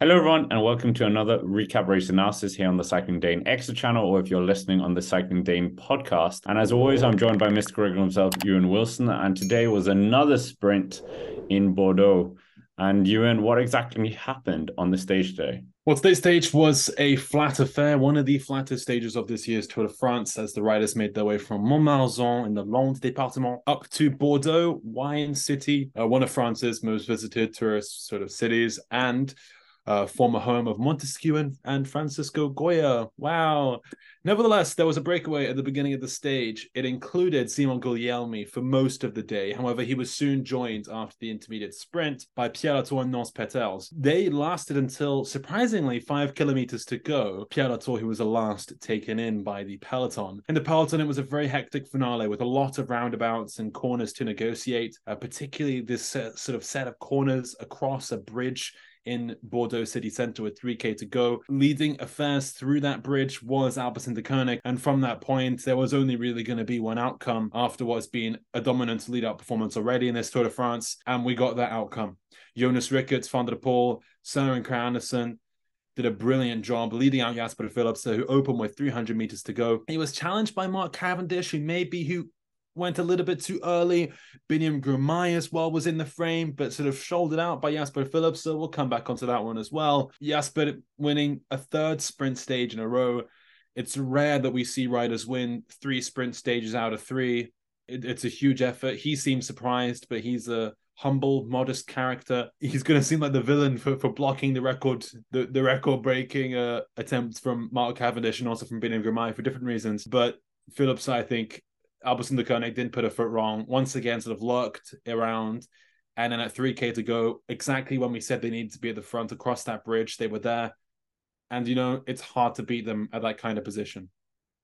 Hello, everyone, and welcome to another recap race analysis here on the Cycling Dane Extra channel, or if you're listening on the Cycling Dane podcast. And as always, I'm joined by Mr. Greg himself, Ewan Wilson. And today was another sprint in Bordeaux. And Ewan, what exactly happened on the stage today? Well, today's stage was a flat affair, one of the flattest stages of this year's Tour de France, as the riders made their way from Montmarsan in the Landes département up to Bordeaux, wine city, uh, one of France's most visited tourist sort of cities, and uh, former home of Montesquieu and, and Francisco Goya. Wow. Nevertheless, there was a breakaway at the beginning of the stage. It included Simon Guglielmi for most of the day. However, he was soon joined after the intermediate sprint by Pierre Latour and Nans Peters. They lasted until, surprisingly, five kilometers to go. Pierre Latour, who was the last taken in by the peloton. In the peloton, it was a very hectic finale with a lot of roundabouts and corners to negotiate, uh, particularly this uh, sort of set of corners across a bridge in Bordeaux city centre with 3k to go. Leading affairs through that bridge was Alpecin-Deceuninck, and from that point, there was only really going to be one outcome after what's been a dominant lead out performance already in this Tour de France, and we got that outcome. Jonas Rickaert, Van der Poel, Søren Andersen, did a brilliant job leading out Jasper Philipsen, who opened with 300 meters to go. He was challenged by Mark Cavendish, who maybe who went a little bit too early. Biniam Girmay as well was in the frame, but sort of shouldered out by Jasper Philipsen. So we'll come back onto that one as well. Jasper winning a third sprint stage in a row. It's rare that we see riders win three sprint stages out of three. It, it's a huge effort. He seems surprised, but he's a humble, modest character. He's going to seem like the villain for, for blocking the record, the, the record breaking uh, attempts from Mark Cavendish and also from Biniam Girmay for different reasons. But Philipsen, I think, Alpecin-Deceuninck didn't put a foot wrong. Once again, sort of lurked around. And then at 3K to go, exactly when we said they needed to be at the front across that bridge, they were there. And, you know, it's hard to beat them at that kind of position.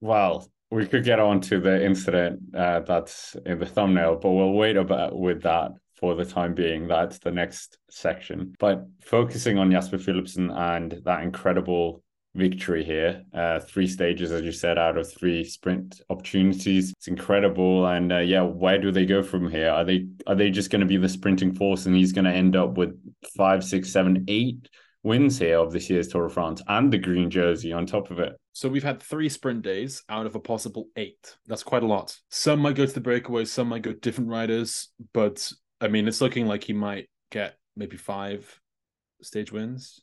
Well, we could get on to the incident uh, that's in the thumbnail, but we'll wait about with that for the time being. That's the next section. But focusing on Jasper Philipsen and that incredible victory here. Uh, three stages, as you said, out of three sprint opportunities. It's incredible. And uh, yeah, where do they go from here? Are they are they just going to be the sprinting force, and he's going to end up with five, six, seven, eight wins here of this year's Tour de France and the green jersey on top of it? So we've had three sprint days out of a possible eight. That's quite a lot. Some might go to the breakaway, some might go different riders, but I mean, it's looking like he might get maybe five stage wins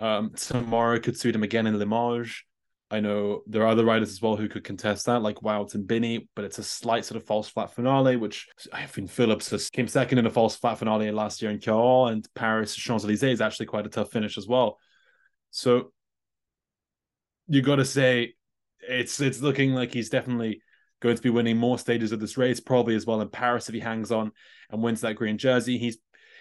um, tomorrow could suit him again in Limoges. I know there are other riders as well who could contest that, like Wout and Binny, but it's a slight sort of false flat finale, which I think Philipsen came second in a false flat finale last year in Cahors, and Paris Champs Elysees is actually quite a tough finish as well. So you got to say it's it's looking like he's definitely going to be winning more stages of this race, probably as well in Paris if he hangs on and wins that green jersey. He's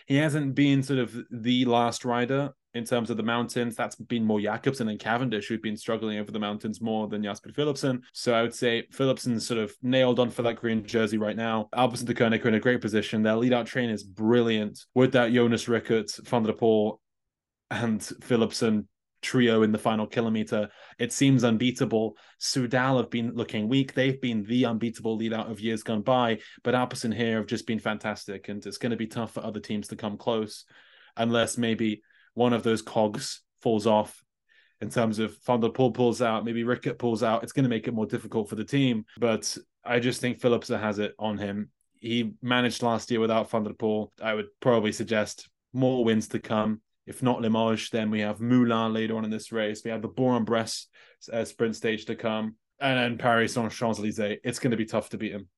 he hasn't been sort of the last rider in terms of the mountains. That's been more Jakobsen and Cavendish who've been struggling over the mountains more than Jasper Philipsen. So I would say Philipsen's sort of nailed on for that green jersey right now. Alpecin de Koenig are in a great position. Their lead out train is brilliant. With that Jonas Rickaert, Van der Poel, and Philipsen trio in the final kilometer. It seems unbeatable. Soudal have been looking weak. They've been the unbeatable lead out of years gone by, but Alpecin here have just been fantastic, and it's going to be tough for other teams to come close, unless maybe one of those cogs falls off in terms of Van der Poel pulls out, maybe Rickaert pulls out, it's going to make it more difficult for the team. But I just think Philipsen has it on him. He managed last year without Van der Poel. I would probably suggest more wins to come. If not Limoges, then we have Moulins later on in this race. We have the Bourg-en-Bresse uh, sprint stage to come. And then Paris on Champs Elysees. It's going to be tough to beat him.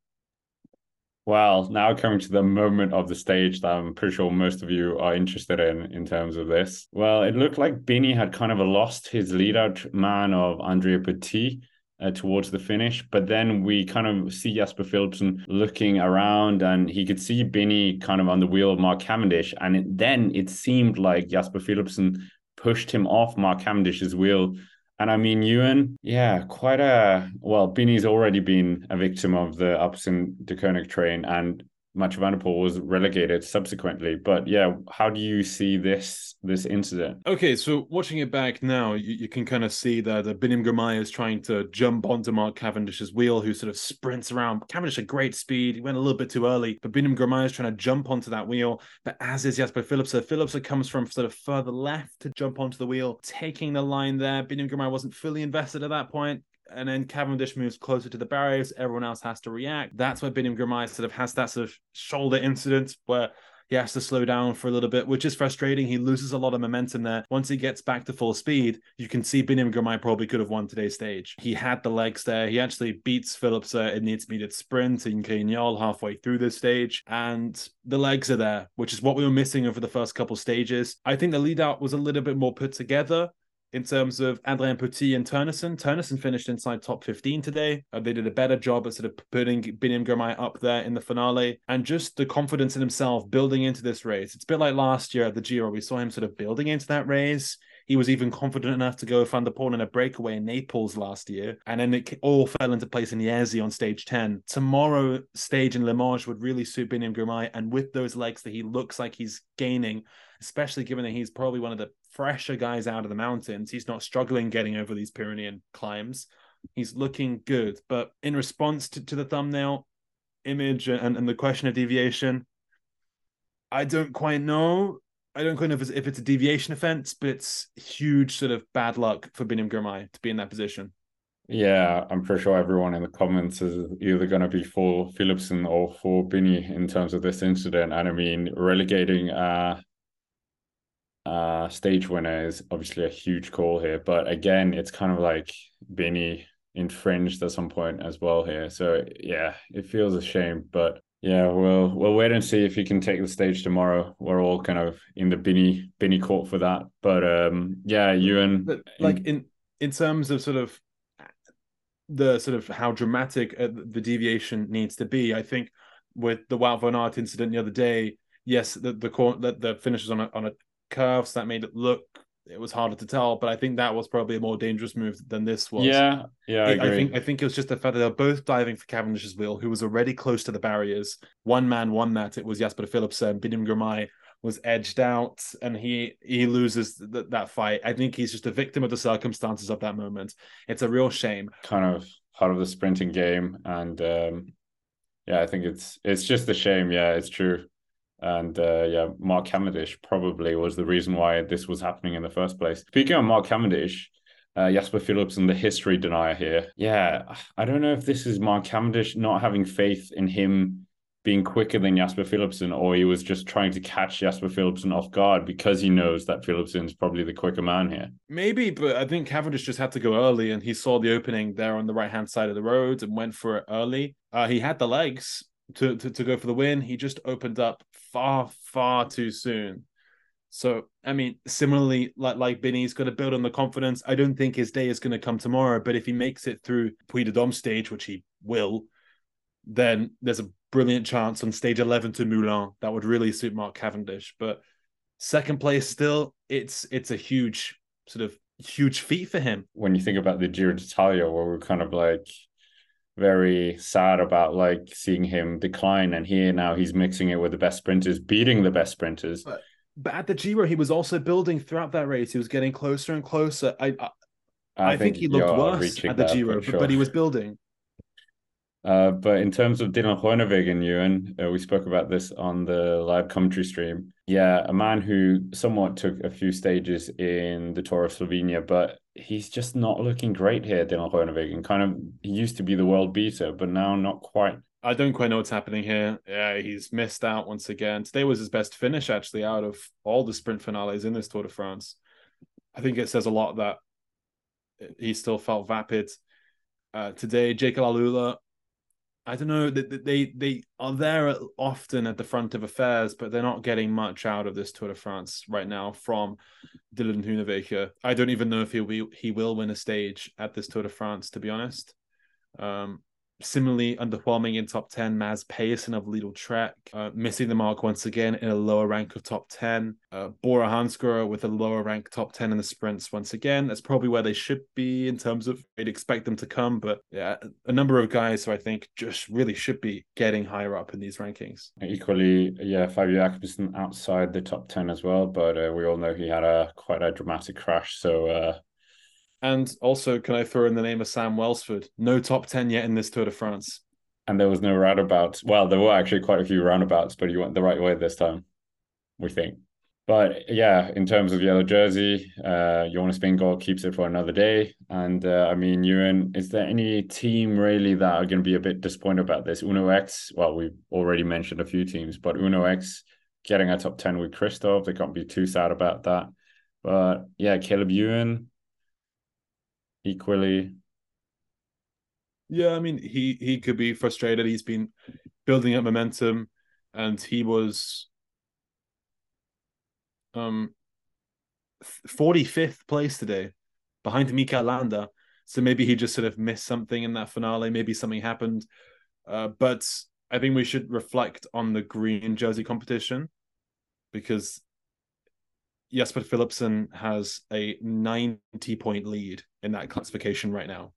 Well, now coming to the moment of the stage that I'm pretty sure most of you are interested in in terms of this. Well, it looked like Binny had kind of lost his lead out man of Adrien Petit. Uh, towards the finish. But then we kind of see Jasper Philipsen looking around and he could see Binny kind of on the wheel of Mark Cavendish. And it, then it seemed like Jasper Philipsen pushed him off Mark Cavendish's wheel and I mean, Ewan, yeah, quite a well. Binny's already been a victim of the Alpecin de Koenig train, and Mathieu van der was relegated subsequently. But yeah, how do you see this this incident? Okay, so watching it back now, you, you can kind of see that uh, Biniam Girmay is trying to jump onto Mark Cavendish's wheel, who sort of sprints around. Cavendish had great speed, he went a little bit too early, but Biniam Girmay is trying to jump onto that wheel. But as is Jasper Philipsen, Philipsen comes from sort of further left to jump onto the wheel, taking the line there. Biniam Girmay wasn't fully invested at that point and then Cavendish moves closer to the barriers. Everyone else has to react. That's where Biniam Girmay sort of has that sort of shoulder incident where he has to slow down for a little bit, which is frustrating. He loses a lot of momentum there. Once he gets back to full speed, you can see Biniam Girmay probably could have won today's stage. He had the legs there. He actually beats Philipsen uh, in the intermediate sprint in Grignol halfway through this stage, and the legs are there, which is what we were missing over the first couple stages. I think the lead out was a little bit more put together in terms of Adrien Petit and Teunissen. Teunissen finished inside top 15 today. Uh, they did a better job at sort of putting Biniam Girmay up there in the finale and just the confidence in himself building into this race. It's a bit like last year at the Giro. We saw him sort of building into that race. He was even confident enough to go Van der Poel in a breakaway in Naples last year. And then it all fell into place in Liège on stage 10. Tomorrow stage in Limoges would really suit Biniam Girmay. And with those legs that he looks like he's gaining, especially given that he's probably one of the fresher guys out of the mountains. He's not struggling getting over these Pyrenean climbs. He's looking good. But in response to, to the thumbnail image and, and the question of deviation, I don't quite know. I don't quite know if it's, if it's a deviation offense, but it's huge sort of bad luck for Biniam Girmay to be in that position. Yeah, I'm pretty sure everyone in the comments is either going to be for Philipsen or for Binny in terms of this incident. And I mean, relegating uh, uh, stage winner is obviously a huge call here. But again, it's kind of like Benny infringed at some point as well here. So yeah, it feels a shame. But yeah, we'll we'll wait and see if he can take the stage tomorrow. We're all kind of in the Binny Binny court for that. But um yeah, Ewan but like in in terms of sort of the sort of how dramatic uh, the deviation needs to be, I think with the Wout van Aert incident the other day, yes, the the the, the finishes on a on a curves that made it look it was harder to tell, but I think that was probably a more dangerous move than this was. Yeah, yeah, I, I, think I think it was just the fact that they were both diving for Cavendish's wheel, who was already close to the barriers. One man won that. It was Jasper Philipsen. Biniam Girmay was edged out, and he he loses th- that fight. I think he's just a victim of the circumstances of that moment. It's a real shame. Kind of part of the sprinting game, and um, yeah, I think it's it's just a shame. Yeah, it's true. And uh, yeah, Mark Cavendish probably was the reason why this was happening in the first place. Speaking of Mark Cavendish, uh, Jasper and the history denier here. Yeah, I don't know if this is Mark Cavendish not having faith in him being quicker than Jasper Philipsen, or he was just trying to catch Jasper Philipsen off guard because he knows that Philipsen's probably the quicker man here. Maybe, but I think Cavendish just had to go early and he saw the opening there on the right hand side of the road and went for it early. Uh, he had the legs to, to, to go for the win. He just opened up far, far too soon. So, I mean, similarly, like like Binny's got to build on the confidence. I don't think his day is going to come tomorrow, but if he makes it through Puy de Dôme stage, which he will, then there's a brilliant chance on stage 11 to Moulins. That would really suit Mark Cavendish. But second place still, it's it's a huge sort of huge feat for him. When you think about the Giro d'Italia, where we're kind of like very sad about like seeing him decline and here now he's mixing it with the best sprinters beating the best sprinters but, but at the Giro he was also building throughout that race he was getting closer and closer i i, I, I think, think, he looked worse at the Giro sure. but he was building uh, but in terms of Dylan Groenewegen, Ewan, uh, we spoke about this on the live commentary stream. Yeah, a man who somewhat took a few stages in the Tour of Slovenia, but he's just not looking great here, Dylan Groenewegen. Kind of, he used to be the world beater, but now not quite. I don't quite know what's happening here. Yeah, he's missed out once again. Today was his best finish, actually, out of all the sprint finales in this Tour de France. I think it says a lot that he still felt vapid. Uh, today, Jayco AlUla I don't know they, they they are there often at the front of affairs, but they're not getting much out of this Tour de France right now from Dylan Groenewegen. I don't even know if he will he will win a stage at this Tour de France. To be honest, um, similarly underwhelming in top 10 Mads Pedersen of Lidl Trek, uh, missing the mark once again in a lower rank of top 10. Uh, Bora Hansgrohe with a lower rank top 10 in the sprints once again. That's probably where they should be in terms of you'd expect them to come. But yeah, a number of guys who I think just really should be getting higher up in these rankings. Equally, yeah, Fabio Jakobsen outside the top 10 as well. But uh, we all know he had a quite a dramatic crash. So, uh, and also, can I throw in the name of Sam Welsford? No top 10 yet in this Tour de France. And there was no roundabout. Well, there were actually quite a few roundabouts, but he went the right way this time, we think. But yeah, in terms of yellow jersey, uh, Jonas Vingegaard keeps it for another day. And uh, I mean, Ewan, is there any team really that are going to be a bit disappointed about this? Uno X, well, we've already mentioned a few teams, but Uno X getting a top 10 with Kristoff, they can't be too sad about that. But yeah, Caleb Ewan, equally. Yeah, I mean, he he could be frustrated. He's been building up momentum, and he was um 45th place today, behind Mikel Landa. So maybe he just sort of missed something in that finale. Maybe something happened. Uh, but I think we should reflect on the green jersey competition because Jasper Philipsen has a 90 point lead in that classification right now.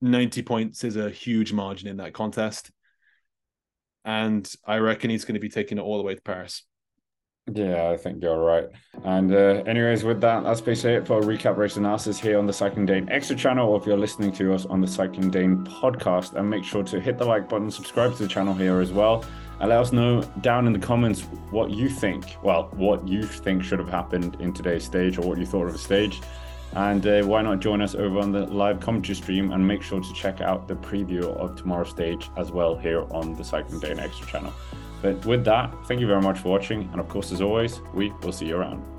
90 points is a huge margin in that contest. And I reckon he's going to be taking it all the way to Paris. Yeah, I think you're right. And uh, anyways, with that, that's basically it for recap race analysis here on the Cycling Dane Extra channel, or if you're listening to us on the Cycling Dane podcast. And make sure to hit the like button, subscribe to the channel here as well, and let us know down in the comments what you think. Well, what you think should have happened in today's stage, or what you thought of the stage. And uh, why not join us over on the live commentary stream and make sure to check out the preview of tomorrow's stage as well here on the Cycling Dane Extra channel. But with that, thank you very much for watching. And of course, as always, we will see you around.